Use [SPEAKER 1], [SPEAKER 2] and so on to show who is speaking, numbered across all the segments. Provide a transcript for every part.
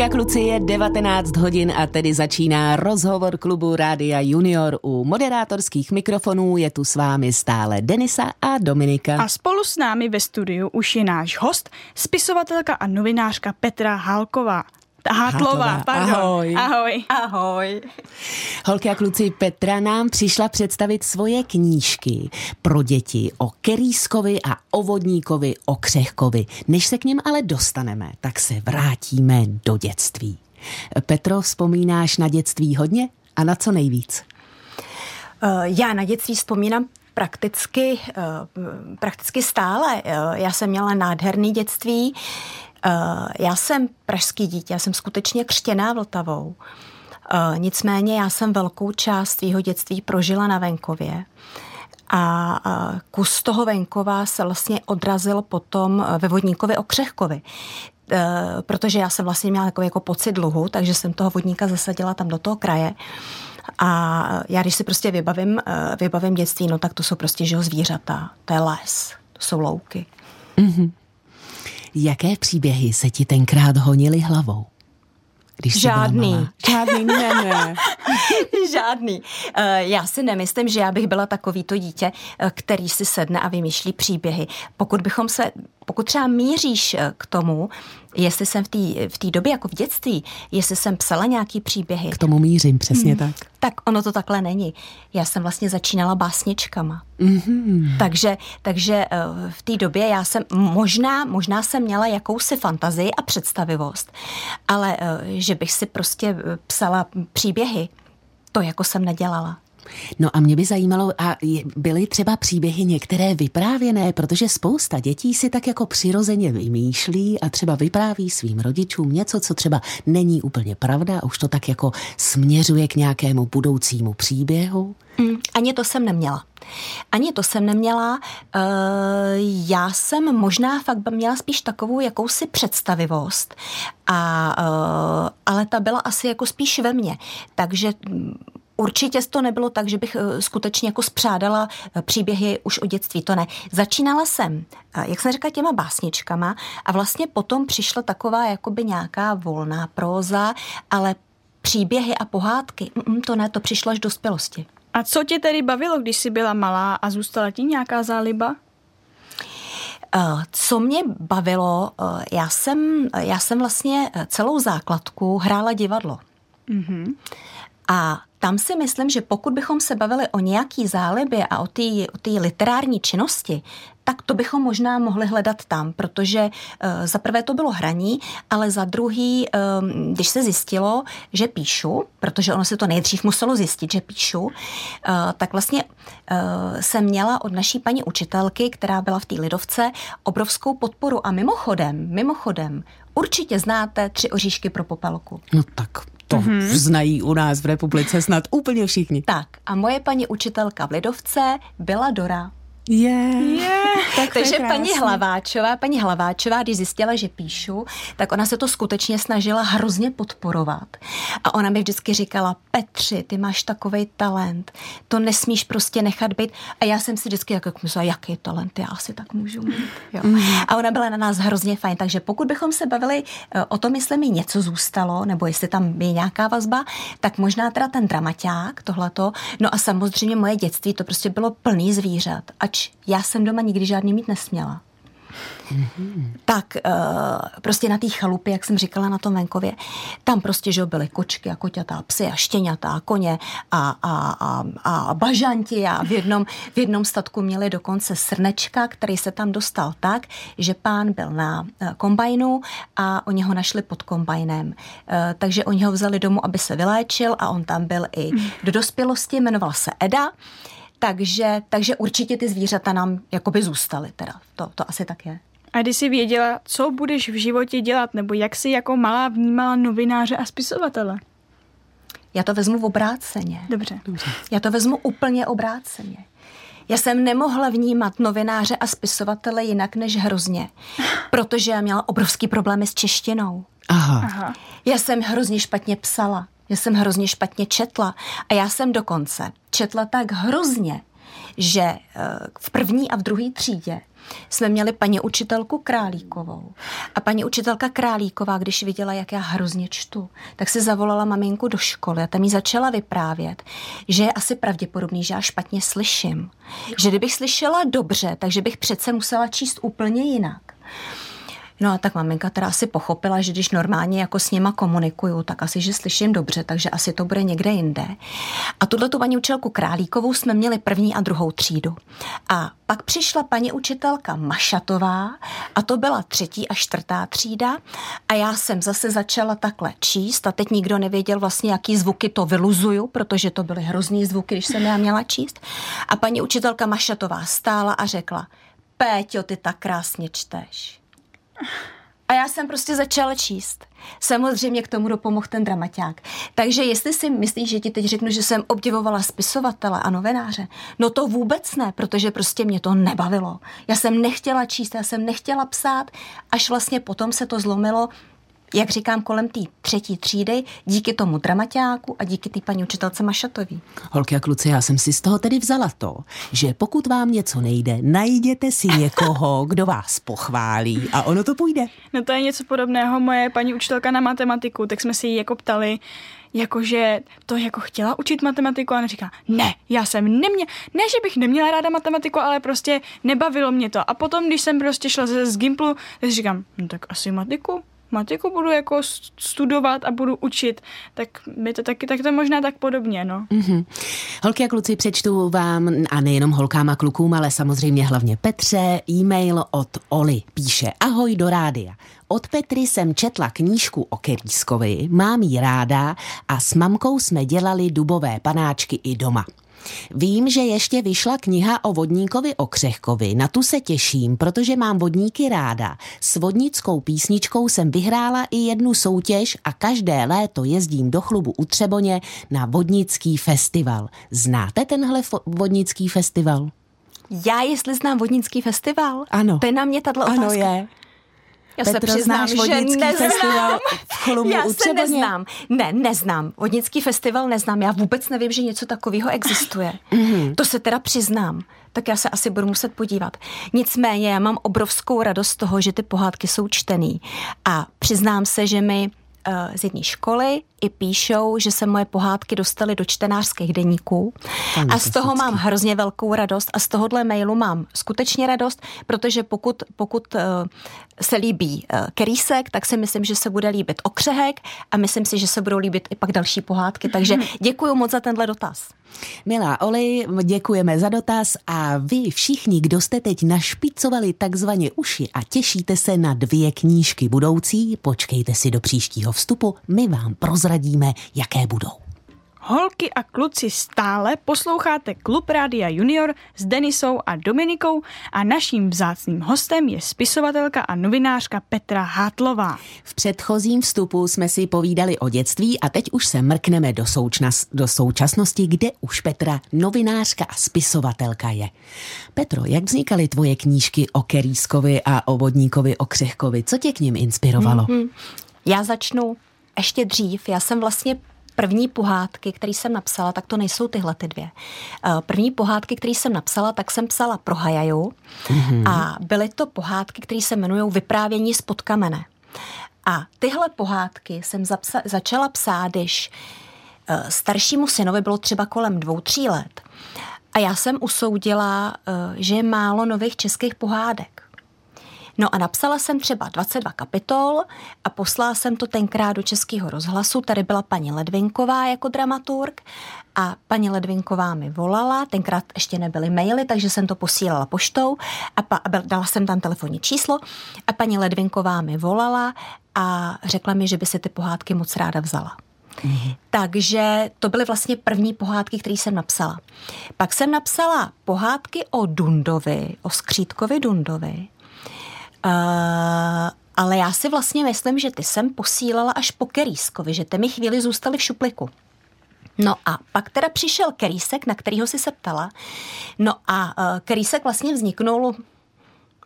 [SPEAKER 1] Holky a kluci je 19 hodin a tedy začíná rozhovor klubu Rádia Junior. U moderátorských mikrofonů je tu s vámi stále Denisa a Dominika.
[SPEAKER 2] A spolu s námi ve studiu už je náš host, spisovatelka a novinářka Petra Halková. Hátlová, pardon.
[SPEAKER 1] Ahoj.
[SPEAKER 2] Ahoj.
[SPEAKER 3] Ahoj.
[SPEAKER 1] Holky a kluci, Petra nám přišla představit svoje knížky pro děti o Kerýskovi a o Vodníkovi, o Křehkovi. Než se k ním ale dostaneme, tak se vrátíme do dětství. Petro, vzpomínáš na dětství hodně a na co nejvíc?
[SPEAKER 3] Eh, já na dětství vzpomínám prakticky, eh, prakticky stále. Eh, já jsem měla nádherný dětství. Uh, já jsem pražský dítě, já jsem skutečně křtěná Vltavou. Uh, nicméně já jsem velkou část svého dětství prožila na venkově. A uh, kus toho venkova se vlastně odrazil potom ve Vodníkovi o Křehkovi protože já jsem vlastně měla takový jako pocit dluhu, takže jsem toho vodníka zasadila tam do toho kraje. A já když si prostě vybavím, vybavím dětství, no tak to jsou prostě že zvířata, to je les, to jsou louky. Mm-hmm.
[SPEAKER 1] Jaké příběhy se ti tenkrát honily hlavou?
[SPEAKER 3] Když Žádný.
[SPEAKER 1] Žádný, ne, ne.
[SPEAKER 3] Žádný. Eh, já si nemyslím, že já bych byla takový to dítě, eh, který si sedne a vymýšlí příběhy. Pokud bychom se, pokud třeba míříš eh, k tomu, jestli jsem v té v tý době, jako v dětství, jestli jsem psala nějaký příběhy.
[SPEAKER 1] K tomu mířím, přesně hmm. tak.
[SPEAKER 3] Tak ono to takhle není. Já jsem vlastně začínala básničkama. Mm-hmm. Takže, takže v té době já jsem, možná, možná jsem měla jakousi fantazii a představivost, ale že bych si prostě psala příběhy, to jako jsem nedělala.
[SPEAKER 1] No a mě by zajímalo, a byly třeba příběhy některé vyprávěné, protože spousta dětí si tak jako přirozeně vymýšlí a třeba vypráví svým rodičům něco, co třeba není úplně pravda a už to tak jako směřuje k nějakému budoucímu příběhu?
[SPEAKER 3] Mm, ani to jsem neměla. Ani to jsem neměla. Uh, já jsem možná fakt měla spíš takovou jakousi představivost, a, uh, ale ta byla asi jako spíš ve mně. Takže Určitě to nebylo tak, že bych eh, skutečně jako spřádala eh, příběhy už o dětství, to ne. Začínala jsem, eh, jak jsem řekla, těma básničkama a vlastně potom přišla taková jakoby nějaká volná próza, ale příběhy a pohádky, to ne, to přišlo až do dospělosti.
[SPEAKER 2] A co tě tedy bavilo, když jsi byla malá a zůstala ti nějaká záliba?
[SPEAKER 3] Co mě bavilo, já jsem, já jsem vlastně celou základku hrála divadlo. Mm-hmm. A tam si myslím, že pokud bychom se bavili o nějaký zálibě a o té o literární činnosti, tak to bychom možná mohli hledat tam, protože uh, za prvé to bylo hraní, ale za druhý, um, když se zjistilo, že píšu, protože ono se to nejdřív muselo zjistit, že píšu, uh, tak vlastně jsem měla od naší paní učitelky, která byla v té Lidovce, obrovskou podporu. A mimochodem, mimochodem, určitě znáte Tři oříšky pro popelku.
[SPEAKER 1] No tak to mm-hmm. znají u nás v republice snad úplně všichni.
[SPEAKER 3] Tak a moje paní učitelka v Lidovce byla Dora.
[SPEAKER 1] Yeah.
[SPEAKER 3] Yeah. Tak Takže paní Hlaváčová, paní Hlaváčová, když zjistila, že píšu, tak ona se to skutečně snažila hrozně podporovat. A ona mi vždycky říkala, Petři, ty máš takový talent, to nesmíš prostě nechat být. A já jsem si vždycky jako myslela, jaký talent já asi tak můžu mít. Jo. Mm. A ona byla na nás hrozně fajn, takže pokud bychom se bavili eh, o tom, jestli mi něco zůstalo, nebo jestli tam je nějaká vazba, tak možná teda ten dramaťák, tohleto. No a samozřejmě moje dětství, to prostě bylo plný zvířat. Ač já jsem doma nikdy žádný mít nesměla. Mm-hmm. Tak uh, prostě na té chalupě, jak jsem říkala na tom venkově, tam prostě že byly kočky a koťata, psy a štěňata a koně a, a, a, a bažanti a v jednom, v jednom statku měli dokonce srnečka, který se tam dostal tak, že pán byl na uh, kombajnu a oni ho našli pod kombajnem. Uh, takže oni ho vzali domů, aby se vyléčil a on tam byl i mm. do dospělosti, jmenoval se Eda. Uh, takže, takže určitě ty zvířata nám jakoby zůstaly teda. To, to asi tak je.
[SPEAKER 2] A když jsi věděla, co budeš v životě dělat, nebo jak jsi jako malá vnímala novináře a spisovatele?
[SPEAKER 3] Já to vezmu v obráceně.
[SPEAKER 2] Dobře. Dobře.
[SPEAKER 3] Já to vezmu úplně obráceně. Já jsem nemohla vnímat novináře a spisovatele jinak než hrozně, protože já měla obrovský problémy s češtinou.
[SPEAKER 1] Aha. Aha.
[SPEAKER 3] Já jsem hrozně špatně psala. Já jsem hrozně špatně četla a já jsem dokonce četla tak hrozně, že eh, v první a v druhé třídě jsme měli paní učitelku Králíkovou. A paní učitelka Králíková, když viděla, jak já hrozně čtu, tak si zavolala maminku do školy a tam jí začala vyprávět, že je asi pravděpodobný, že já špatně slyším. Že kdybych slyšela dobře, takže bych přece musela číst úplně jinak. No a tak maminka teda asi pochopila, že když normálně jako s něma komunikuju, tak asi, že slyším dobře, takže asi to bude někde jinde. A tuhle tu paní učitelku Králíkovou jsme měli první a druhou třídu. A pak přišla paní učitelka Mašatová a to byla třetí a čtvrtá třída a já jsem zase začala takhle číst a teď nikdo nevěděl vlastně, jaký zvuky to vyluzuju, protože to byly hrozný zvuky, když jsem já měla číst. A paní učitelka Mašatová stála a řekla, Péťo, ty tak krásně čteš. A já jsem prostě začala číst. Samozřejmě k tomu dopomohl ten dramaťák. Takže jestli si myslíš, že ti teď řeknu, že jsem obdivovala spisovatele a novináře, no to vůbec ne, protože prostě mě to nebavilo. Já jsem nechtěla číst, já jsem nechtěla psát, až vlastně potom se to zlomilo jak říkám, kolem té třetí třídy, díky tomu dramaťáku a díky té paní učitelce Mašatový.
[SPEAKER 1] Holky a kluci, já jsem si z toho tedy vzala to, že pokud vám něco nejde, najděte si někoho, kdo vás pochválí a ono to půjde.
[SPEAKER 2] No to je něco podobného. Moje paní učitelka na matematiku, tak jsme si ji jako ptali, jakože to jako chtěla učit matematiku a ona říká, ne, já jsem neměla, ne, že bych neměla ráda matematiku, ale prostě nebavilo mě to. A potom, když jsem prostě šla z, z Gimplu, tak říkám, no tak asi matiku, matiku budu jako studovat a budu učit, tak mi to taky, tak to možná tak podobně, no.
[SPEAKER 1] Mm-hmm. Holky a kluci, přečtu vám, a nejenom holkám a klukům, ale samozřejmě hlavně Petře, e-mail od Oli. Píše, ahoj do rádia. Od Petry jsem četla knížku o Kerýskovi, mám ji ráda a s mamkou jsme dělali dubové panáčky i doma. Vím, že ještě vyšla kniha o vodníkovi Okřehkovi. Na tu se těším, protože mám vodníky ráda. S vodnickou písničkou jsem vyhrála i jednu soutěž a každé léto jezdím do chlubu u Třeboně na vodnický festival. Znáte tenhle vodnický festival?
[SPEAKER 3] Já, jestli znám vodnický festival?
[SPEAKER 1] Ano.
[SPEAKER 3] To je na mě tato otázka.
[SPEAKER 1] Ano, je.
[SPEAKER 3] Já Petro, se přiznám, že neznám.
[SPEAKER 1] festival v
[SPEAKER 3] Já se neznám. Ne, neznám. Vodnický festival neznám. Já vůbec nevím, že něco takového existuje. Mm-hmm. To se teda přiznám. Tak já se asi budu muset podívat. Nicméně já mám obrovskou radost z toho, že ty pohádky jsou čtený. A přiznám se, že mi z jedné školy i píšou, že se moje pohádky dostaly do čtenářských deníků. A z toho mám hrozně velkou radost a z tohohle mailu mám skutečně radost, protože pokud, pokud uh, se líbí uh, Kerísek, tak si myslím, že se bude líbit Okřehek a myslím si, že se budou líbit i pak další pohádky. Takže děkuji moc za tenhle dotaz.
[SPEAKER 1] Milá Oli, děkujeme za dotaz a vy všichni, kdo jste teď našpicovali takzvaně uši a těšíte se na dvě knížky budoucí, počkejte si do příštího vstupu, my vám prozradíme, jaké budou.
[SPEAKER 2] Holky a kluci stále posloucháte Klub Rádia Junior s Denisou a Dominikou a naším vzácným hostem je spisovatelka a novinářka Petra Hátlová.
[SPEAKER 1] V předchozím vstupu jsme si povídali o dětství a teď už se mrkneme do, součnas, do současnosti, kde už Petra novinářka a spisovatelka je. Petro, jak vznikaly tvoje knížky o Kerískovi a o Vodníkovi o Křehkovi? Co tě k ním inspirovalo? Mm-hmm.
[SPEAKER 3] Já začnu ještě dřív. Já jsem vlastně první pohádky, které jsem napsala, tak to nejsou tyhle ty dvě. Eh, první pohádky, které jsem napsala, tak jsem psala pro Hajaju mm-hmm. a byly to pohádky, které se jmenují Vyprávění spod kamene. A tyhle pohádky jsem zapsa- začala psát, když uh, staršímu synovi bylo třeba kolem dvou, tří let. A já jsem usoudila, uh, že je málo nových českých pohádek. No a napsala jsem třeba 22 kapitol a poslala jsem to tenkrát do Českého rozhlasu. Tady byla paní Ledvinková jako dramaturg a paní Ledvinková mi volala, tenkrát ještě nebyly maily, takže jsem to posílala poštou a, pa, a dala jsem tam telefonní číslo a paní Ledvinková mi volala a řekla mi, že by si ty pohádky moc ráda vzala. Mm-hmm. Takže to byly vlastně první pohádky, které jsem napsala. Pak jsem napsala pohádky o Dundovi, o Skřítkovi Dundovi Uh, ale já si vlastně myslím, že ty jsem posílala až po Kerýskovi, že ty mi chvíli zůstaly v šupliku. No a pak teda přišel Kerýsek, na kterýho si se ptala. No a uh, Kerýsek vlastně vzniknul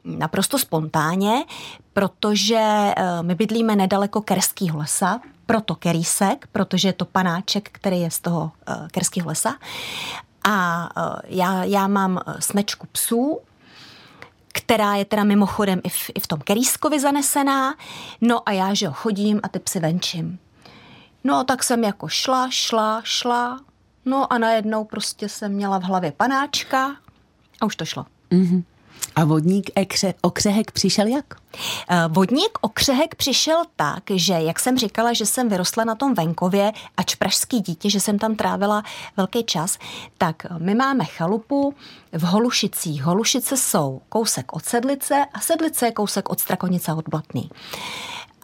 [SPEAKER 3] naprosto spontánně, protože uh, my bydlíme nedaleko Kerského lesa, proto Kerýsek, protože je to panáček, který je z toho uh, Kerského lesa. A já, já mám smečku psů, která je teda mimochodem i v, i v tom Kerýskovi zanesená. No a já, že ho chodím a ty psy venčím. No tak jsem jako šla, šla, šla. No a najednou prostě jsem měla v hlavě panáčka a už to šlo. Mm-hmm.
[SPEAKER 1] A vodník ekře, okřehek přišel jak?
[SPEAKER 3] Eh, vodník okřehek přišel tak, že jak jsem říkala, že jsem vyrostla na tom venkově, ač pražský dítě, že jsem tam trávila velký čas, tak my máme chalupu v Holušicích. Holušice jsou kousek od Sedlice a Sedlice je kousek od Strakonice od Blatný.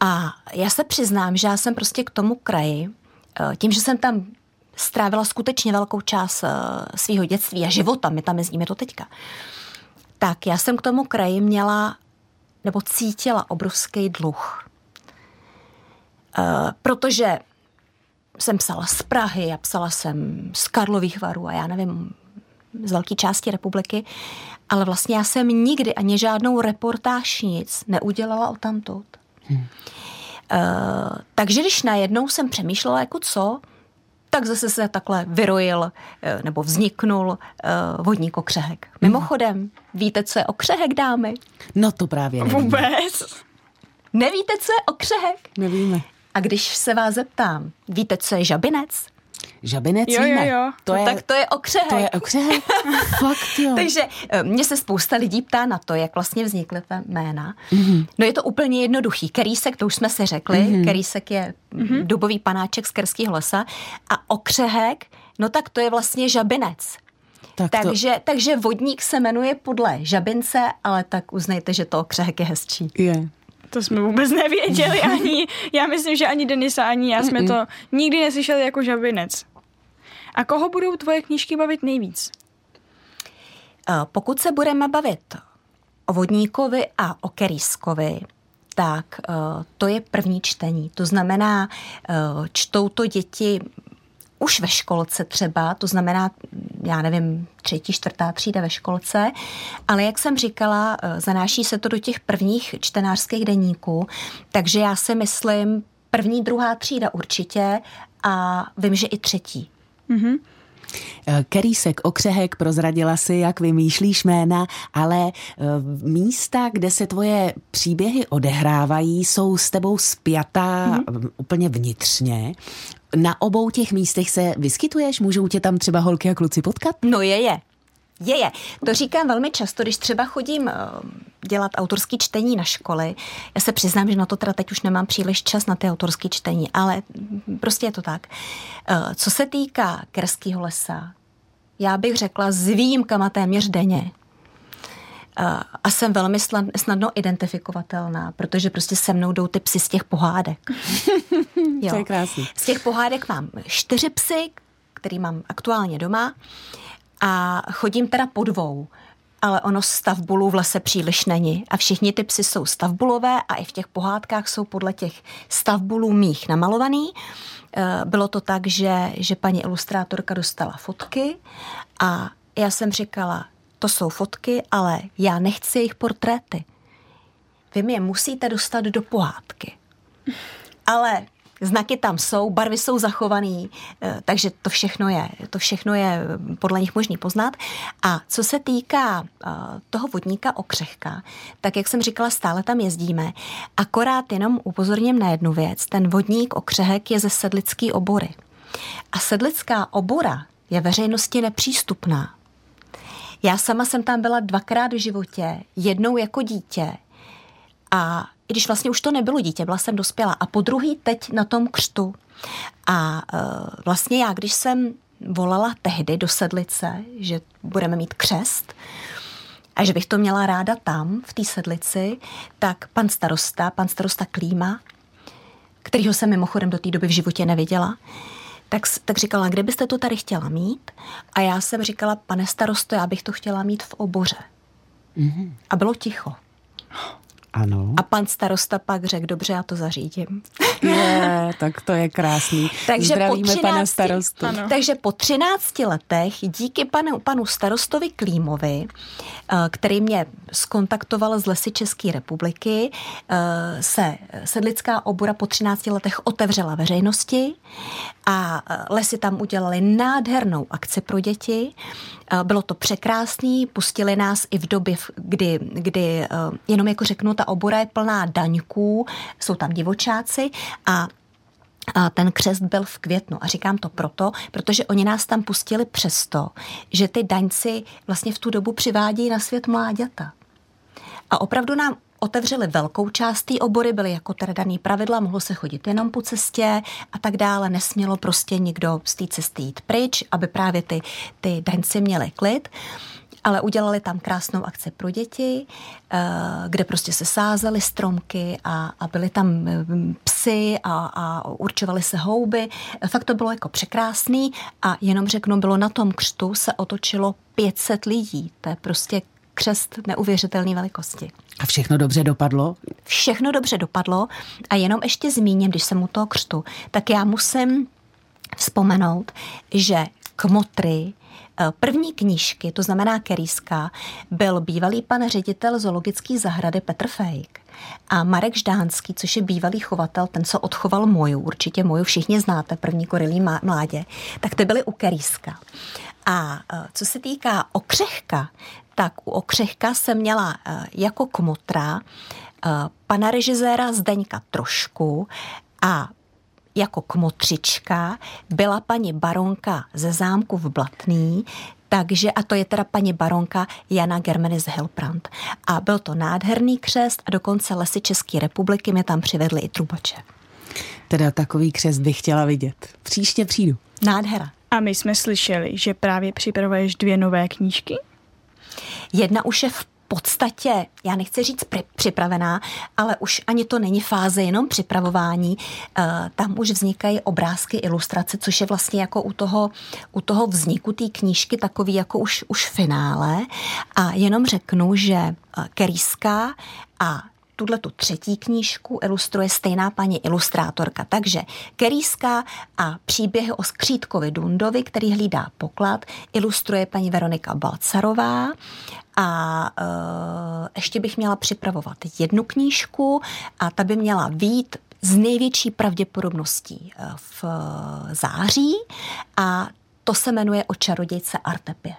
[SPEAKER 3] A já se přiznám, že já jsem prostě k tomu kraji, eh, tím, že jsem tam strávila skutečně velkou část eh, svého dětství a života, my tam jezdíme to teďka, tak já jsem k tomu kraji měla nebo cítila obrovský dluh. E, protože jsem psala z Prahy a psala jsem z Karlových varů a já nevím, z velké části republiky, ale vlastně já jsem nikdy ani žádnou reportáž nic neudělala o tamtud. Hmm. E, takže když najednou jsem přemýšlela, jako co, tak zase se takhle vyrojil eh, nebo vzniknul uh, vodní okřehek. Mimochodem, víte, co je okřehek, dámy?
[SPEAKER 1] No to právě nevím.
[SPEAKER 2] Vůbec.
[SPEAKER 3] Nevíte, co je okřehek?
[SPEAKER 1] Nevíme.
[SPEAKER 3] A když se vás zeptám, víte, co je žabinec?
[SPEAKER 1] Žabinec
[SPEAKER 2] jo, jo, jo.
[SPEAKER 1] To je,
[SPEAKER 3] tak to je okřehek.
[SPEAKER 1] To je okřehek? Fakt jo.
[SPEAKER 3] Takže eh, mě se spousta lidí ptá na to, jak vlastně vznikly ta jména. Mm-hmm. No je to úplně jednoduchý. Kerýsek, to už jsme si řekli, mm-hmm. Kerýsek je mm-hmm. dubový panáček z Kerského lesa a okřehek, no tak to je vlastně žabinec. Tak takže, to... takže vodník se jmenuje podle žabince, ale tak uznejte, že to okřehek je hezčí.
[SPEAKER 1] Je.
[SPEAKER 2] To jsme vůbec nevěděli ani. Já myslím, že ani Denisa, ani já jsme to nikdy neslyšeli jako žabinec. A koho budou tvoje knížky bavit nejvíc?
[SPEAKER 3] Eh, pokud se budeme bavit o Vodníkovi a o Kerýskovi, tak eh, to je první čtení. To znamená, eh, čtou to děti už ve školce třeba, to znamená, já nevím, třetí, čtvrtá třída ve školce, ale jak jsem říkala, zanáší se to do těch prvních čtenářských deníků, takže já si myslím, první, druhá třída určitě a vím, že i třetí. Mm-hmm.
[SPEAKER 1] Kerýsek Okřehek prozradila si, jak vymýšlíš jména, ale eh, místa, kde se tvoje příběhy odehrávají, jsou s tebou spjatá mm-hmm. úplně vnitřně. Na obou těch místech se vyskytuješ? Můžou tě tam třeba holky a kluci potkat?
[SPEAKER 3] No je, je. Je, je. To říkám velmi často, když třeba chodím eh, dělat autorský čtení na školy. Já se přiznám, že na to teda teď už nemám příliš čas na ty autorské čtení, ale prostě je to tak. Eh, co se týká Kerského lesa, já bych řekla s výjimkama téměř denně. Eh, a jsem velmi snadno identifikovatelná, protože prostě se mnou jdou ty psy z těch pohádek.
[SPEAKER 1] jo. To je krásný.
[SPEAKER 3] Z těch pohádek mám čtyři psy, který mám aktuálně doma a chodím teda po dvou ale ono stavbulů v lese příliš není. A všichni ty psy jsou stavbulové a i v těch pohádkách jsou podle těch stavbulů mých namalovaný. Eh, bylo to tak, že, že paní ilustrátorka dostala fotky a já jsem říkala, to jsou fotky, ale já nechci jejich portréty. Vy mě musíte dostat do pohádky. Ale znaky tam jsou, barvy jsou zachované, eh, takže to všechno je, to všechno je podle nich možný poznat. A co se týká eh, toho vodníka okřehka, tak jak jsem říkala, stále tam jezdíme. Akorát jenom upozorním na jednu věc. Ten vodník okřehek je ze sedlický obory. A sedlická obora je veřejnosti nepřístupná. Já sama jsem tam byla dvakrát v životě, jednou jako dítě a i když vlastně už to nebylo dítě, byla jsem dospělá. A po druhý teď na tom křtu. A uh, vlastně já, když jsem volala tehdy do Sedlice, že budeme mít křest, a že bych to měla ráda tam, v té sedlici, tak pan starosta, pan starosta Klíma, kterýho jsem mimochodem do té doby v životě neviděla, tak, tak říkala, kde byste to tady chtěla mít? A já jsem říkala, pane starosto, já bych to chtěla mít v oboře. Mm-hmm. A bylo ticho.
[SPEAKER 1] Ano.
[SPEAKER 3] A pan starosta pak řekl, dobře, já to zařídím.
[SPEAKER 1] Je, tak to je krásný. takže Zdravíme po 13, pana starostu.
[SPEAKER 3] Ano. Takže po 13 letech díky panu, panu starostovi Klímovi, eh, který mě skontaktoval z Lesy České republiky, eh, se sedlická obora po 13 letech otevřela veřejnosti A lesy tam udělali nádhernou akci pro děti. Bylo to překrásný, pustili nás i v době, kdy, kdy jenom jako řeknu, ta obora je plná daňků, jsou tam divočáci a a ten křest byl v květnu. A říkám to proto, protože oni nás tam pustili přesto, že ty daňci vlastně v tu dobu přivádí na svět mláďata. A opravdu nám otevřeli velkou část té obory, byly jako teda daný pravidla, mohlo se chodit jenom po cestě a tak dále, nesmělo prostě nikdo z té cesty jít pryč, aby právě ty, ty daňci měli klid ale udělali tam krásnou akci pro děti, eh, kde prostě se sázely stromky a, a byly tam mm, psy a, a určovaly se houby. Fakt to bylo jako překrásný a jenom řeknu, bylo na tom křtu se otočilo 500 lidí. To je prostě křest neuvěřitelné velikosti.
[SPEAKER 1] A všechno dobře dopadlo?
[SPEAKER 3] Všechno dobře dopadlo a jenom ještě zmíním, když jsem u toho křtu, tak já musím vzpomenout, že kmotry Eh, první knížky, to znamená Kerýska, byl bývalý pan ředitel zoologické zahrady Petr Fejk. A Marek Ždánský, což je bývalý chovatel, ten, co odchoval moju, určitě moju všichni znáte, první korilí mládě, tak ty byly u Kerýska. A eh, co se týká okřehka, tak u okřehka jsem měla eh, jako kmotra pana režiséra Zdeňka Trošku a jako kmotřička byla paní baronka ze zámku v Blatný, takže, a to je teda paní baronka Jana Germenis Helprant. A byl to nádherný křest a dokonce lesy České republiky mě tam přivedly i trubače.
[SPEAKER 1] Teda takový křest bych chtěla vidět. Příště přijdu.
[SPEAKER 3] Nádhera.
[SPEAKER 2] A my jsme slyšeli, že právě připravuješ dvě nové knížky?
[SPEAKER 3] Jedna už je v podstatě, já nechci říct připravená, ale už ani to není fáze jenom připravování. Eh, tam už vznikají obrázky, ilustrace, což je vlastně jako u toho, u toho vzniku té knížky takový jako už, už finále. A jenom řeknu, že eh, Kerýská a tuhle tu třetí knížku ilustruje stejná paní ilustrátorka. Takže Kerýská a příběhy o Skřítkovi Dundovi, který hlídá poklad, ilustruje paní Veronika Balcarová. A e, ještě bych měla připravovat jednu knížku a ta by měla být z největší pravděpodobností e, v září a to se jmenuje O čarodějce Artepě.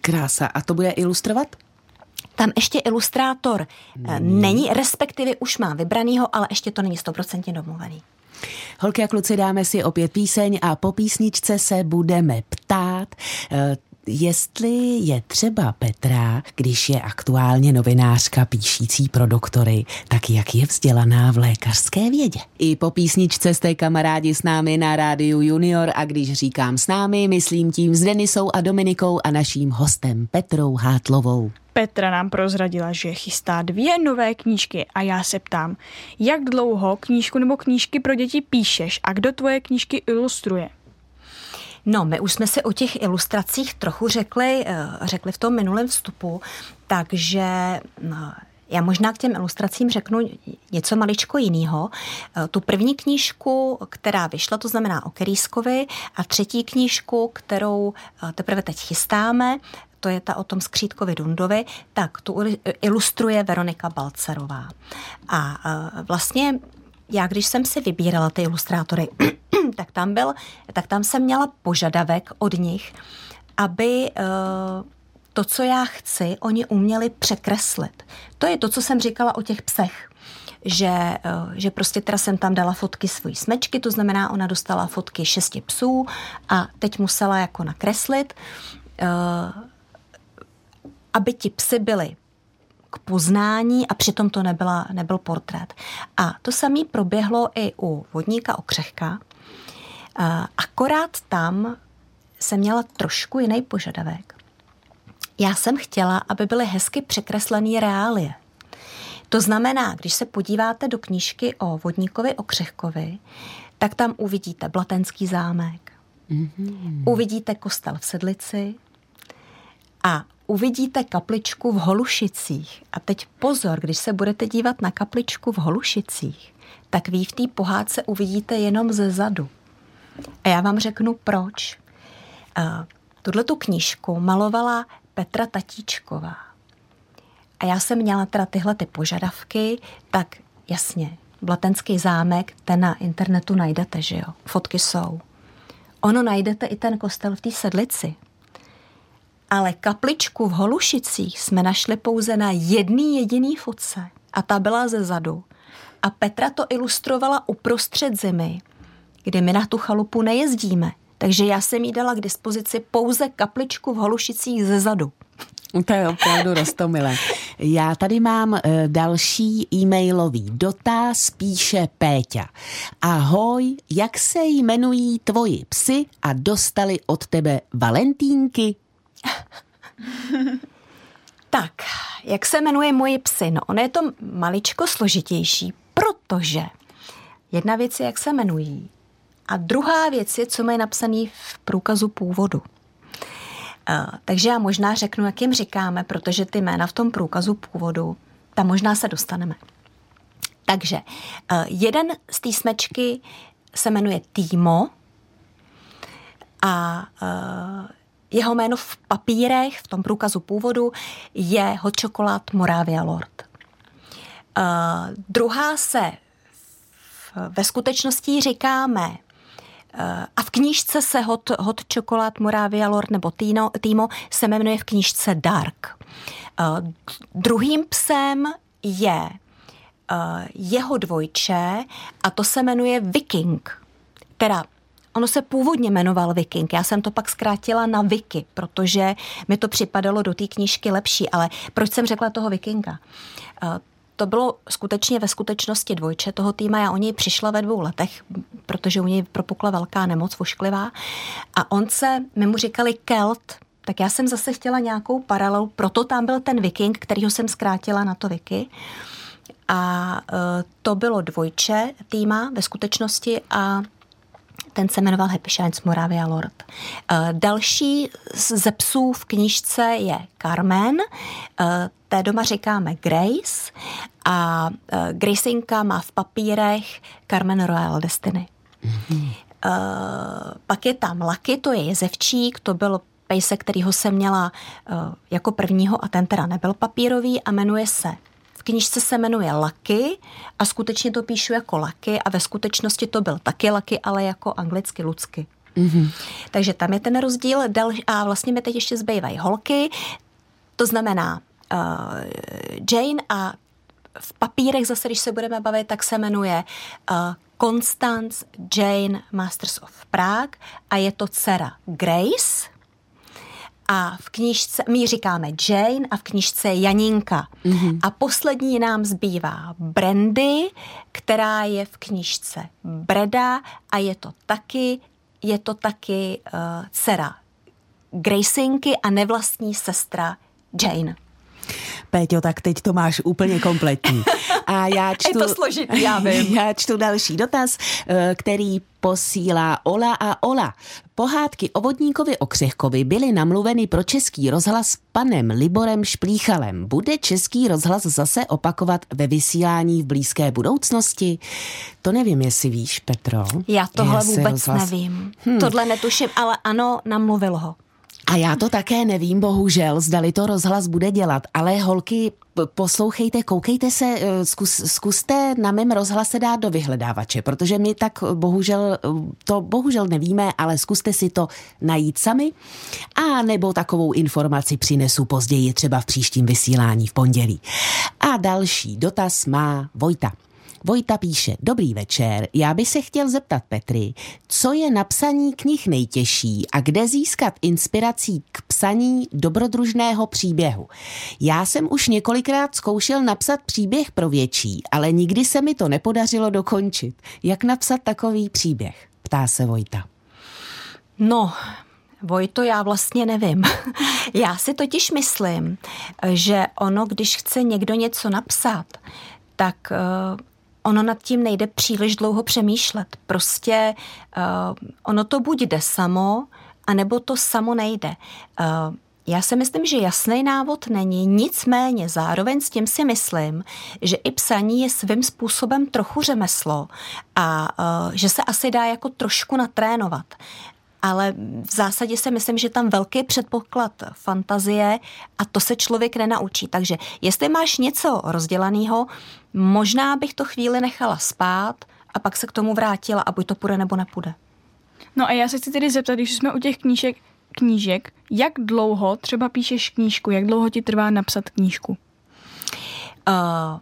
[SPEAKER 1] Krása. A to bude ilustrovat?
[SPEAKER 3] Tam ještě ilustrátor e, není, není respektive už má vybranýho, ale ještě to není stoprocentně domluvený.
[SPEAKER 1] Holky a kluci, dáme si opět píseň a po písničce se budeme ptát, jestli je třeba Petra, když je aktuálně novinářka píšící pro doktory, tak jak je vzdělaná v lékařské vědě. I po písničce jste kamarádi s námi na rádiu Junior a když říkám s námi, myslím tím s Denisou a Dominikou a naším hostem Petrou Hátlovou.
[SPEAKER 2] Petra nám prozradila, že chystá dvě nové knížky a já se ptám, jak dlouho knížku nebo knížky pro děti píšeš a kdo tvoje knížky ilustruje?
[SPEAKER 3] No, my už jsme si o těch ilustracích trochu řekli, eh, řekli v tom minulém vstupu, takže no, já možná k těm ilustracím řeknu něco maličko jiného. Eh, tu první knížku, která vyšla, to znamená o Kerýskovi, a třetí knížku, kterou eh, teprve teď chystáme, to je ta o tom skřítkovi Dundovi, tak tu ilustruje Veronika Balcarová. A vlastně já, když jsem si vybírala ty ilustrátory, tak tam byl, tak tam jsem měla požadavek od nich, aby uh, to, co já chci, oni uměli překreslit. To je to, co jsem říkala o těch psech že, eh, že prostě teda jsem tam dala fotky svojí smečky, to znamená, ona dostala fotky šesti psů a teď musela jako nakreslit, eh, aby ti psy byli k poznání a přitom to nebyla, nebyl portrét. A to samé proběhlo i u vodníka Okřehka, akorát tam jsem měla trošku jiný požadavek. Já jsem chtěla, aby byly hezky překreslené reálie. To znamená, když se podíváte do knížky o vodníkovi Okřehkovi, tak tam uvidíte Blatenský zámek, mm-hmm. uvidíte kostel v Sedlici a uvidíte kapličku v Holušicích. A teď pozor, když se budete dívat na kapličku v Holušicích, tak vy v té pohádce uvidíte jenom ze zadu. A já vám řeknu proč. Tuhle tu knížku malovala Petra Tatíčková. A já jsem měla teda tyhle ty požadavky, tak jasně, Blatenský zámek, ten na internetu najdete, že jo? Fotky jsou. ono najdete i ten kostel v té sedlici. Ale kapličku v Holušicích jsme našli pouze na jedný jediný fotce a ta byla ze zadu. A Petra to ilustrovala uprostřed zimy, kdy my na tu chalupu nejezdíme. Takže já jsem jí dala k dispozici pouze kapličku v Holušicích ze zadu.
[SPEAKER 1] To je opravdu rostomilé. Já tady mám e, další e-mailový dotaz, píše Péťa. Ahoj, jak se jmenují tvoji psy a dostali od tebe valentínky?
[SPEAKER 3] tak, jak se jmenuje moji psy? No, ono je to maličko složitější, protože jedna věc je, jak se jmenují. A druhá věc je, co mají napsaný v průkazu původu. Takže já možná řeknu, jak jim říkáme, protože ty jména v tom průkazu původu, tam možná se dostaneme. Takže jeden z té smečky se jmenuje Týmo a jeho jméno v papírech, v tom průkazu původu, je Hot Chocolate Moravia Lord. Uh, druhá se v, ve skutečnosti říkáme uh, a v knížce se Hot, Hot Chocolate Moravia Lord nebo Tino, Timo se jmenuje v knížce Dark. Uh, druhým psem je jeho dvojče a to se jmenuje Viking. Teda Ono se původně jmenoval Viking, já jsem to pak zkrátila na Vicky, protože mi to připadalo do té knížky lepší, ale proč jsem řekla toho Vikinga? Eh, to bylo skutečně ve skutečnosti dvojče toho týma. Já o něj přišla ve dvou letech, protože u něj propukla velká nemoc vošklivá. A on se, my mu říkali Kelt, tak já jsem zase chtěla nějakou paralelu, proto tam byl ten viking, kterýho jsem zkrátila na to Vicky. A uh, to bylo dvojče týma ve skutečnosti a ten se jmenoval Happy Shines Moravia Lord. Eh, další ze psů v knížce je Carmen, eh, té doma říkáme Grace a eh, Gracinka má v papírech Carmen Royal Destiny. Mm-hmm. Pak je tam Lucky, to je jezevčík, to byl pejsek, kterýho jsem měla jako prvního a ten teda nebyl papírový a jmenuje se v knižce se jmenuje Lucky a skutečně to píšu jako Lucky a ve skutečnosti to byl taky Lucky, ale jako anglicky Lucky. Mm-hmm. Takže tam je ten rozdíl. A vlastně mi teď ještě zbývají holky, to znamená uh, Jane a v papírech zase, když se budeme bavit, tak se jmenuje uh, Constance Jane Masters of Prague a je to dcera Grace, a v knižce, my říkáme Jane a v knižce je Janinka. Mm-hmm. A poslední nám zbývá Brandy, která je v knižce Breda a je to taky, je to taky uh, dcera Gracinky a nevlastní sestra Jane.
[SPEAKER 1] Péťo, tak teď to máš úplně kompletní.
[SPEAKER 3] A já čtu, je to složitý, já vím.
[SPEAKER 1] Já čtu další dotaz, eh, který posílá Ola a Ola. Pohádky o vodníkovi Okřehkovi byly namluveny pro český rozhlas panem Liborem Šplíchalem. Bude český rozhlas zase opakovat ve vysílání v blízké budoucnosti? To nevím, jestli víš, Petro.
[SPEAKER 3] Já tohle vůbec rozhlas... nevím. Hmm. Tohle netuším, ale ano, namluvil ho.
[SPEAKER 1] A já to také nevím, bohužel, zdali to rozhlas bude dělat, ale holky, poslouchejte, koukejte se, eh, zkus, zkuste na mém rozhlase dát do vyhledávače, protože my tak bohužel, to bohužel nevíme, ale zkuste si to najít sami a nebo takovou informaci přinesu později, třeba v příštím vysílání v pondělí. A další dotaz má Vojta. Vojta píše, dobrý večer, já bych se chtěl zeptat Petry, co je na psaní knih nejtěžší a kde získat inspirací k psaní dobrodružného příběhu. Já jsem už několikrát zkoušel napsat příběh pro větší, ale nikdy se mi to nepodařilo dokončit. Jak napsat takový příběh? Ptá se Vojta.
[SPEAKER 3] No, Vojto, já vlastně nevím. Já si totiž myslím, že ono, když chce někdo něco napsat, tak eh, ono nad tím nejde příliš dlouho přemýšlet. Prostě uh, ono to buď jde samo, anebo to samo nejde. Uh, já si myslím, že jasný návod není, nicméně zároveň s tím si myslím, že i psaní je svým způsobem trochu řemeslo a uh, že se asi dá jako trošku natrénovat ale v zásadě si myslím, že tam velký předpoklad fantazie a to se člověk nenaučí. Takže jestli máš něco rozdělaného, možná bych to chvíli nechala spát a pak se k tomu vrátila a buď to půjde nebo nepůjde.
[SPEAKER 2] No a já se chci tedy zeptat, když jsme u těch knížek, knížek, jak dlouho třeba píšeš knížku, jak dlouho ti trvá napsat knížku?
[SPEAKER 3] Uh,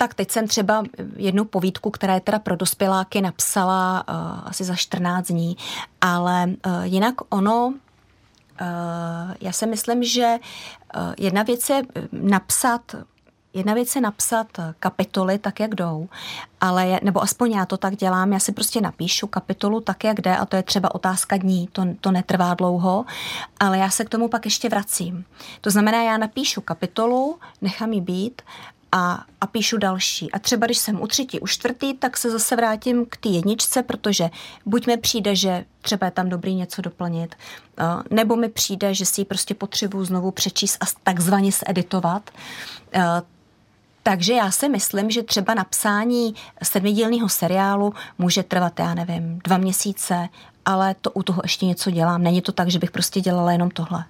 [SPEAKER 3] tak teď jsem třeba jednu povídku, která je teda pro dospěláky, napsala uh, asi za 14 dní, ale uh, jinak ono, uh, já si myslím, že uh, jedna věc je napsat Jedna věc je napsat kapitoly tak, jak jdou, ale, nebo aspoň já to tak dělám, já si prostě napíšu kapitolu tak, jak jde a to je třeba otázka dní, to, to netrvá dlouho, ale já se k tomu pak ještě vracím. To znamená, já napíšu kapitolu, nechám ji být a, a píšu další. A třeba když jsem u třetí, u čtvrtý, tak se zase vrátím k té jedničce, protože buď mi přijde, že třeba je tam dobrý něco doplnit, nebo mi přijde, že si ji prostě potřebuju znovu přečíst a takzvaně editovat. Takže já si myslím, že třeba napsání sedmidílného seriálu může trvat, já nevím, dva měsíce, ale to u toho ještě něco dělám. Není to tak, že bych prostě dělala jenom tohle.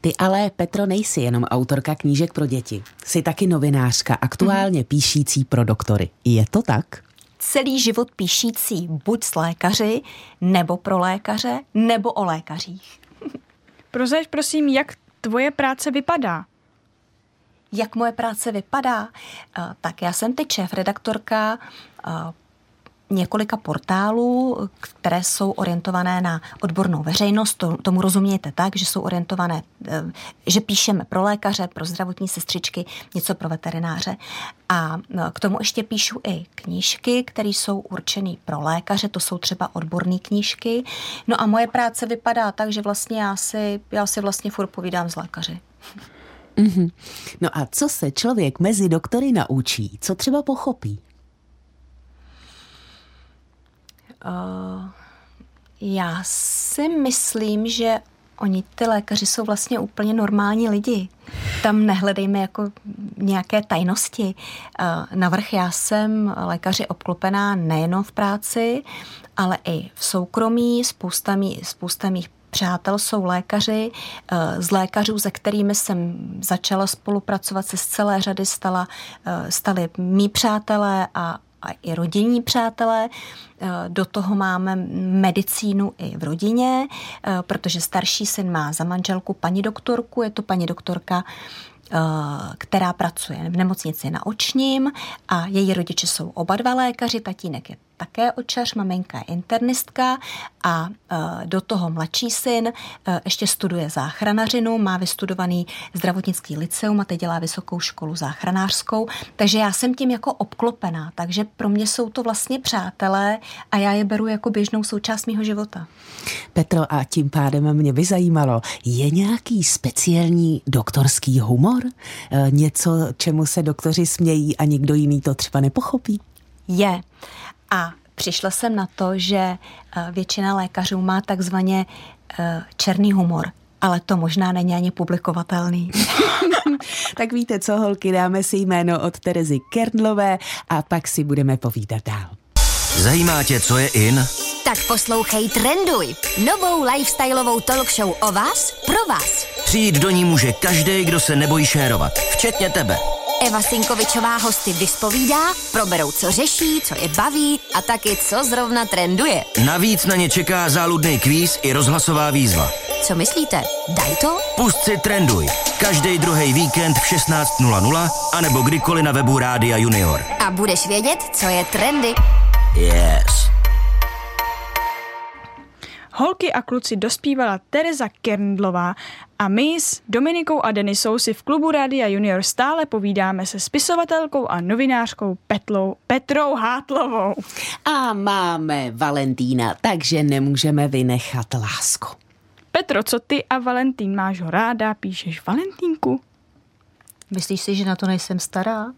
[SPEAKER 1] Ty ale, Petro, nejsi jenom autorka knížek pro děti. Jsi taky novinářka, aktuálně mm. píšící pro doktory. Je to tak?
[SPEAKER 3] Celý život píšící buď s lékaři, nebo pro lékaře, nebo o lékařích.
[SPEAKER 2] Prozaď prosím, jak tvoje práce vypadá?
[SPEAKER 3] Jak moje práce vypadá? Eh, tak já jsem teď šéf redaktorka eh, několika portálů, které jsou orientované na odbornou veřejnost. Tomu rozumějte tak, že jsou orientované, eh, že píšeme pro lékaře, pro zdravotní sestřičky, něco pro veterináře. A k tomu ještě píšu i knížky, které jsou určené pro lékaře, to jsou třeba odborné knížky. No a moje práce vypadá tak, že vlastně já si, já si vlastně furt povídám s lékaři.
[SPEAKER 1] Mm-hmm. No a co se člověk mezi doktory naučí? Co třeba pochopí?
[SPEAKER 3] Uh, já si myslím, že oni, ty lékaři, jsou vlastně úplně normální lidi. Tam nehledejme jako nějaké tajnosti. Uh, navrch já jsem lékaři obklopená nejenom v práci, ale i v soukromí. Spousta, mý, spousta mých přátel jsou lékaři. Eh, z lékařů, se kterými jsem začala spolupracovat, se z celé řady stala, eh, stali mý přátelé a i rodinní přátelé. Eh, do toho máme medicínu i v rodině, protože starší syn má za manželku paní doktorku, je to paní doktorka která pracuje v nemocnici na očním a její rodiče jsou oba dva lékaři, tatínek je také očař, maminka je internistka a e, do toho mladší syn e, ještě studuje záchranařinu, má vystudovaný zdravotnický liceum a teď dělá vysokou školu záchranářskou, takže já jsem tím jako obklopená, takže pro mě jsou to vlastně přátelé a já je beru jako běžnou součást mého života.
[SPEAKER 1] Petro, a tím pádem mě by zajímalo, je nějaký speciální doktorský humor? E, něco, čemu se doktoři smějí a nikdo jiný to třeba nepochopí?
[SPEAKER 3] Je. A přišla jsem na to, že eh, většina lékařů má takzvaně eh, černý humor, ale to možná není ani publikovatelný.
[SPEAKER 1] tak víte co, holky, dáme si jméno od Terezy Kernlové a pak si budeme povídat dál.
[SPEAKER 4] Zajímá tě, co je in?
[SPEAKER 5] Tak poslouchej Trenduj, novou lifestyleovou talk show o vás, pro vás.
[SPEAKER 4] Přijít do ní může každý, kdo se nebojí šérovat, včetně tebe.
[SPEAKER 5] Eva Sinkovičová hosty vyspovídá, proberou, co řeší, co je baví a taky, co zrovna trenduje.
[SPEAKER 4] Navíc na ně čeká záludný kvíz i rozhlasová výzva.
[SPEAKER 5] Co myslíte? Daj to?
[SPEAKER 4] Pust si Trenduj. Každý druhý víkend v 16.00 anebo kdykoliv na webu Rádia Junior.
[SPEAKER 5] A budeš vědět, co je trendy.
[SPEAKER 4] Yes.
[SPEAKER 2] Holky a kluci dospívala Tereza Kerndlová a my s Dominikou a Denisou si v klubu Rádia Junior stále povídáme se spisovatelkou a novinářkou Petlou, Petrou Hátlovou.
[SPEAKER 1] A máme Valentína, takže nemůžeme vynechat lásku.
[SPEAKER 2] Petro, co ty a Valentín máš ho ráda? Píšeš Valentínku?
[SPEAKER 3] Myslíš si, že na to nejsem stará?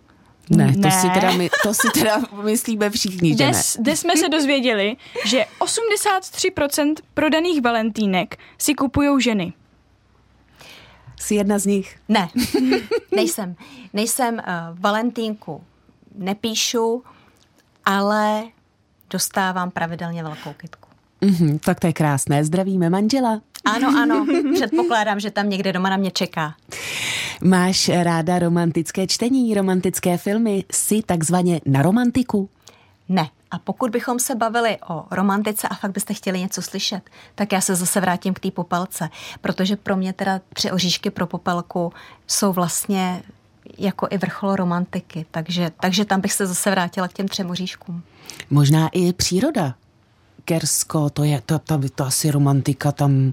[SPEAKER 1] Ne, to, ne. Si teda my, to si teda myslíme všichni, že
[SPEAKER 2] Des, ne. Dnes jsme se dozvěděli, že 83% prodaných valentínek si kupují ženy.
[SPEAKER 1] Jsi jedna z nich?
[SPEAKER 3] Ne, nejsem. Nejsem uh, Valentínku, nepíšu, ale dostávám pravidelně velkou kytku.
[SPEAKER 1] Mm-hmm, tak to je krásné. Zdravíme manžela.
[SPEAKER 3] Ano, ano. Předpokládám, že tam někde doma na mě čeká.
[SPEAKER 1] Máš ráda romantické čtení, romantické filmy? Jsi takzvaně na romantiku?
[SPEAKER 3] Ne, A pokud bychom se bavili o romantice a fakt byste chtěli něco slyšet, tak já se zase vrátím k té popelce, protože pro mě teda tři oříšky pro popelku jsou vlastně jako i vrchol romantiky, takže, takže tam bych se zase vrátila k těm třem oříškům.
[SPEAKER 1] Možná i příroda. Kersko, to je to, to, to asi romantika tam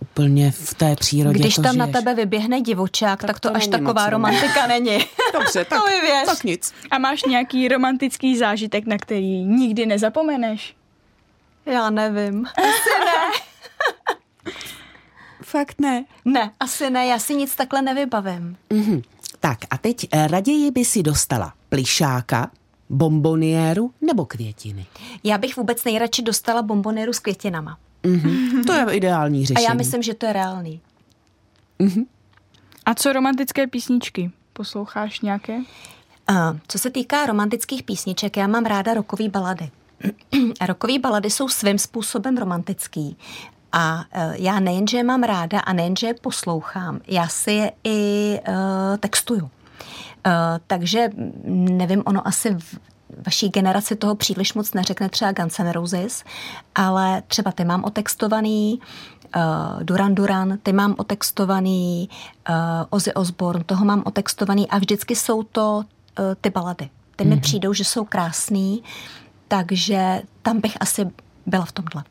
[SPEAKER 1] úplně v té přírodě.
[SPEAKER 3] Když
[SPEAKER 1] to
[SPEAKER 3] tam
[SPEAKER 1] žiješ.
[SPEAKER 3] na tebe vyběhne divočák, tak, tak to,
[SPEAKER 1] to
[SPEAKER 3] až taková
[SPEAKER 1] moc, ne?
[SPEAKER 3] romantika není.
[SPEAKER 1] Dobře, tak,
[SPEAKER 3] To věř.
[SPEAKER 1] tak nic.
[SPEAKER 2] A máš nějaký romantický zážitek, na který nikdy nezapomeneš?
[SPEAKER 3] Já nevím.
[SPEAKER 2] Fakt ne.
[SPEAKER 3] Ne, asi ne, já si nic takhle nevybavím.
[SPEAKER 1] Mhm. Tak a teď eh, raději by si dostala plišáka, bomboniéru nebo květiny.
[SPEAKER 3] Já bych vůbec nejradši dostala bombonéru s květinama.
[SPEAKER 1] Mhm. To je ideální
[SPEAKER 3] A
[SPEAKER 1] řešení.
[SPEAKER 3] já myslím, že to je reálný.
[SPEAKER 2] A co romantické písničky? Posloucháš nějaké?
[SPEAKER 3] Uh, co se týká romantických písniček, já mám ráda rokové balady. rokové balady jsou svým způsobem romantický. A uh, já nejenže je mám ráda a nejenže je poslouchám, já si je i uh, textuju. Uh, takže nevím, ono asi v vaší generaci toho příliš moc neřekne třeba Guns N' Roses, ale třeba ty mám otextovaný, uh, Duran Duran, ty mám otextovaný, uh, Ozzy Osbourne, toho mám otextovaný a vždycky jsou to uh, ty balady. Ty mi přijdou, že jsou krásný, takže tam bych asi byla v tomhle.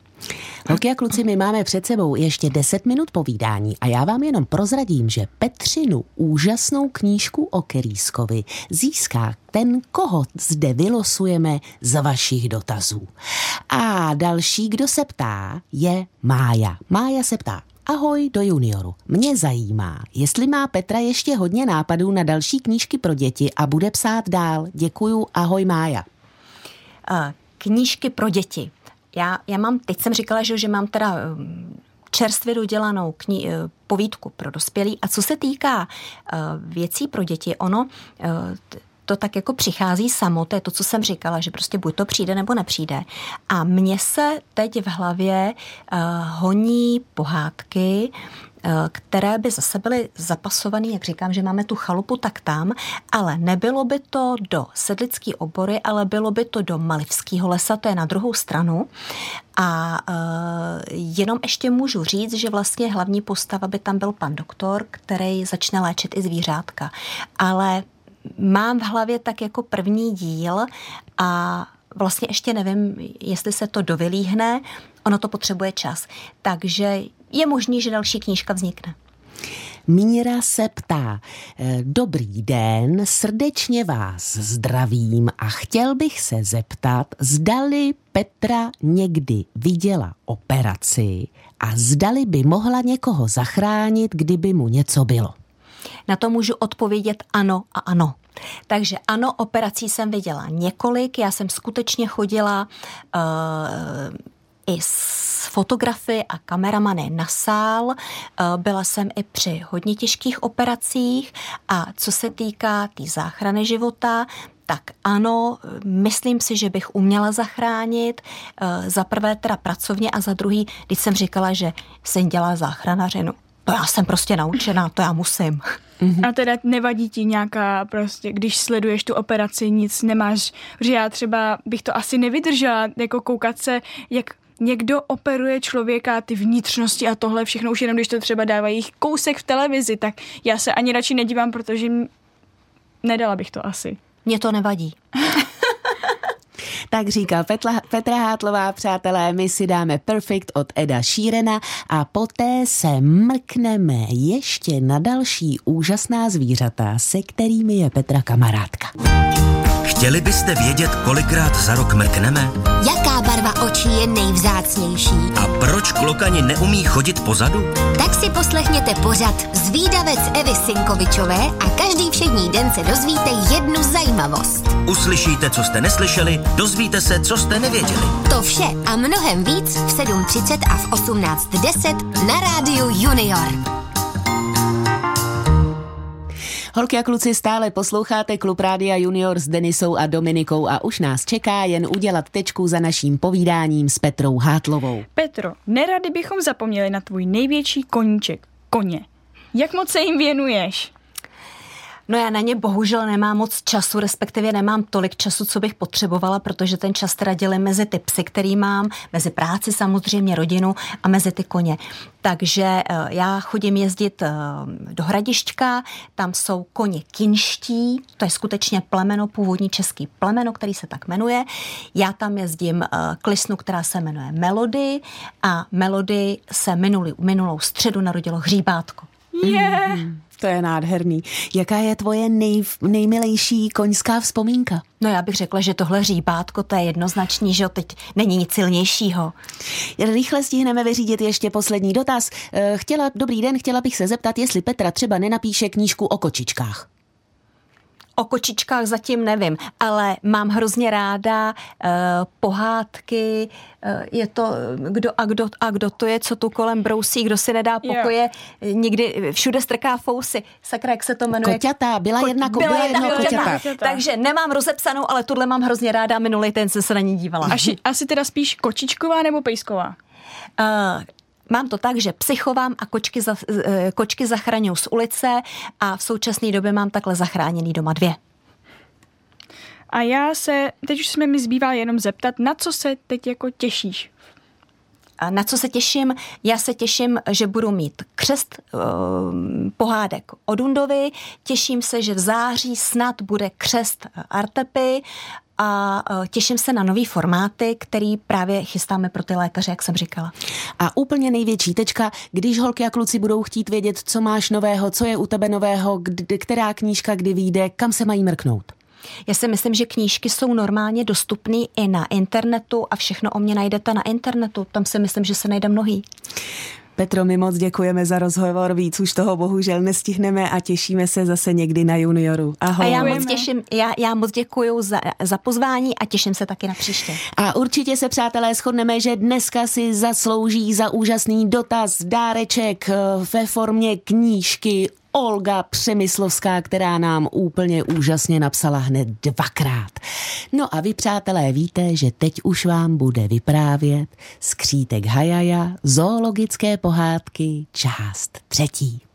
[SPEAKER 1] Holky a kluci, my máme před sebou ještě 10 minut povídání a já vám jenom prozradím, že Petřinu úžasnou knížku o Kerýskovi získá ten, koho zde vylosujeme z vašich dotazů. A další, kdo se ptá, je Mája. Mája se ptá, Ahoj do junioru. Mě zajímá, jestli má Petra ještě hodně nápadů na další knížky pro děti a bude psát dál. Děkuju, ahoj Mája.
[SPEAKER 3] Knížky pro děti. Já, já mám, teď jsem říkala, že, že mám teda um, čerstvě dodělanou kni, uh, povídku pro dospělí. A co se týká uh, věcí pro děti, ono uh, to tak jako přichází samo, to je to, co jsem říkala, že prostě buď to přijde nebo nepřijde. A mně se teď v hlavě uh, honí pohádky, které by zase byly zapasované, jak říkám, že máme tu chalupu, tak tam, ale nebylo by to do sedlický obory, ale bylo by to do Malivského lesa, to je na druhou stranu. A uh, jenom ještě můžu říct, že vlastně hlavní postava by tam byl pan doktor, který začne léčit i zvířátka. Ale mám v hlavě tak jako první díl a vlastně ještě nevím, jestli se to dovylíhne, ono to potřebuje čas. Takže je možný, že další knížka vznikne.
[SPEAKER 1] Míra se ptá, eh, dobrý den, srdečně vás zdravím a chtěl bych se zeptat, zdali Petra někdy viděla operaci a zdali by mohla někoho zachránit, kdyby mu něco bylo.
[SPEAKER 3] Na to můžu odpovědět ano a ano. Takže ano, operací jsem viděla několik, já jsem skutečně chodila uh, i s fotografy a kameramany na sál. Uh, byla jsem i při hodně těžkých operacích a co se týká té tý záchrany života, tak ano, myslím si, že bych uměla zachránit. Uh, za prvé teda pracovně a za druhý, když jsem říkala, že jsem dělala záchranařinu. To já jsem prostě naučená, to já musím.
[SPEAKER 2] A teda nevadí ti nějaká prostě, když sleduješ tu operaci, nic nemáš, že já třeba bych to asi nevydržela, jako koukat se, jak někdo operuje člověka, ty vnitřnosti a tohle všechno, už jenom když to třeba dávají kousek v televizi, tak já se ani radši nedívám, protože m- nedala bych to asi.
[SPEAKER 3] Mně to nevadí.
[SPEAKER 1] Tak říká Petla, Petra Hátlová, přátelé, my si dáme Perfect od Eda Šírena a poté se mrkneme ještě na další úžasná zvířata, se kterými je Petra kamarádka.
[SPEAKER 4] Chtěli byste vědět, kolikrát za rok mrkneme?
[SPEAKER 5] Jaká barva očí je nejvzácnější?
[SPEAKER 4] A proč klokani neumí chodit pozadu?
[SPEAKER 5] Tak si poslechněte pořad Zvídavec Evy Sinkovičové a každý všední den se dozvíte jednu zajímavost.
[SPEAKER 4] Uslyšíte, co jste neslyšeli, dozvíte se, co jste nevěděli.
[SPEAKER 5] To vše a mnohem víc v 7.30 a v 18.10 na rádiu Junior.
[SPEAKER 1] Holky a kluci, stále posloucháte Klub Rádia Junior s Denisou a Dominikou a už nás čeká jen udělat tečku za naším povídáním s Petrou Hátlovou.
[SPEAKER 2] Petro, nerady bychom zapomněli na tvůj největší koníček, koně. Jak moc se jim věnuješ?
[SPEAKER 3] No já na ně bohužel nemám moc času, respektive nemám tolik času, co bych potřebovala, protože ten čas teda dělím mezi ty psy, který mám, mezi práci samozřejmě, rodinu a mezi ty koně. Takže eh, já chodím jezdit eh, do Hradišťka, tam jsou koně kinští, to je skutečně plemeno, původní český plemeno, který se tak jmenuje. Já tam jezdím eh, k lisnu, která se jmenuje Melody a Melody se minulý, minulou středu narodilo hříbátko.
[SPEAKER 2] Yeah.
[SPEAKER 1] Mm, to je nádherný. Jaká je tvoje nej, nejmilejší koňská vzpomínka?
[SPEAKER 3] No já bych řekla, že tohle říbátko, to je jednoznačný, že teď není nic silnějšího.
[SPEAKER 1] Rychle stihneme vyřídit ještě poslední dotaz. Chtěla, dobrý den, chtěla bych se zeptat, jestli Petra třeba nenapíše knížku o kočičkách.
[SPEAKER 3] O kočičkách zatím nevím, ale mám hrozně ráda uh, pohádky, uh, je to kdo a kdo a kdo to je, co tu kolem brousí, kdo si nedá pokoje, yeah. nikdy všude strká fousy. Sakra, jak se to jmenuje?
[SPEAKER 1] Koťata, byla Ko- jedna, byla byla jedna koťata.
[SPEAKER 3] koťata. Takže nemám rozepsanou, ale tuhle mám hrozně ráda, minulý ten se se na ní dívala.
[SPEAKER 2] Asi, asi teda spíš kočičková nebo pejsková?
[SPEAKER 3] Uh, Mám to tak, že psychovám a kočky, za, eh, kočky zachraňuji z ulice a v současné době mám takhle zachráněný doma dvě.
[SPEAKER 2] A já se, teď už jsme mi zbývá jenom zeptat, na co se teď jako těšíš?
[SPEAKER 3] A na co se těším? Já se těším, že budu mít křest uh, pohádek o Dundovi. Těším se, že v září snad bude křest Artepy a e, těším se na nový formáty, který právě chystáme pro ty lékaře, jak jsem říkala.
[SPEAKER 1] A úplně největší tečka, když holky a kluci budou chtít vědět, co máš nového, co je u tebe nového, kdy, která knížka kdy vyjde, kam se mají mrknout?
[SPEAKER 3] Já si myslím, že knížky jsou normálně dostupné i na internetu a všechno o mě najdete na internetu. Tam si myslím, že se najde mnohý.
[SPEAKER 1] Petro, my moc děkujeme za rozhovor, víc už toho bohužel nestihneme a těšíme se zase někdy na junioru. Ahoj.
[SPEAKER 3] A já moc těším, já, já moc děkuji za, za pozvání a těším se taky na příště.
[SPEAKER 1] A určitě se, přátelé, shodneme, že dneska si zaslouží za úžasný dotaz dáreček eh, ve formě knížky Olga Přemyslovská, která nám úplně úžasně napsala hned dvakrát. No a vy, přátelé, víte, že teď už vám bude vyprávět skřítek Hajaja, zoologické pohádky, část třetí.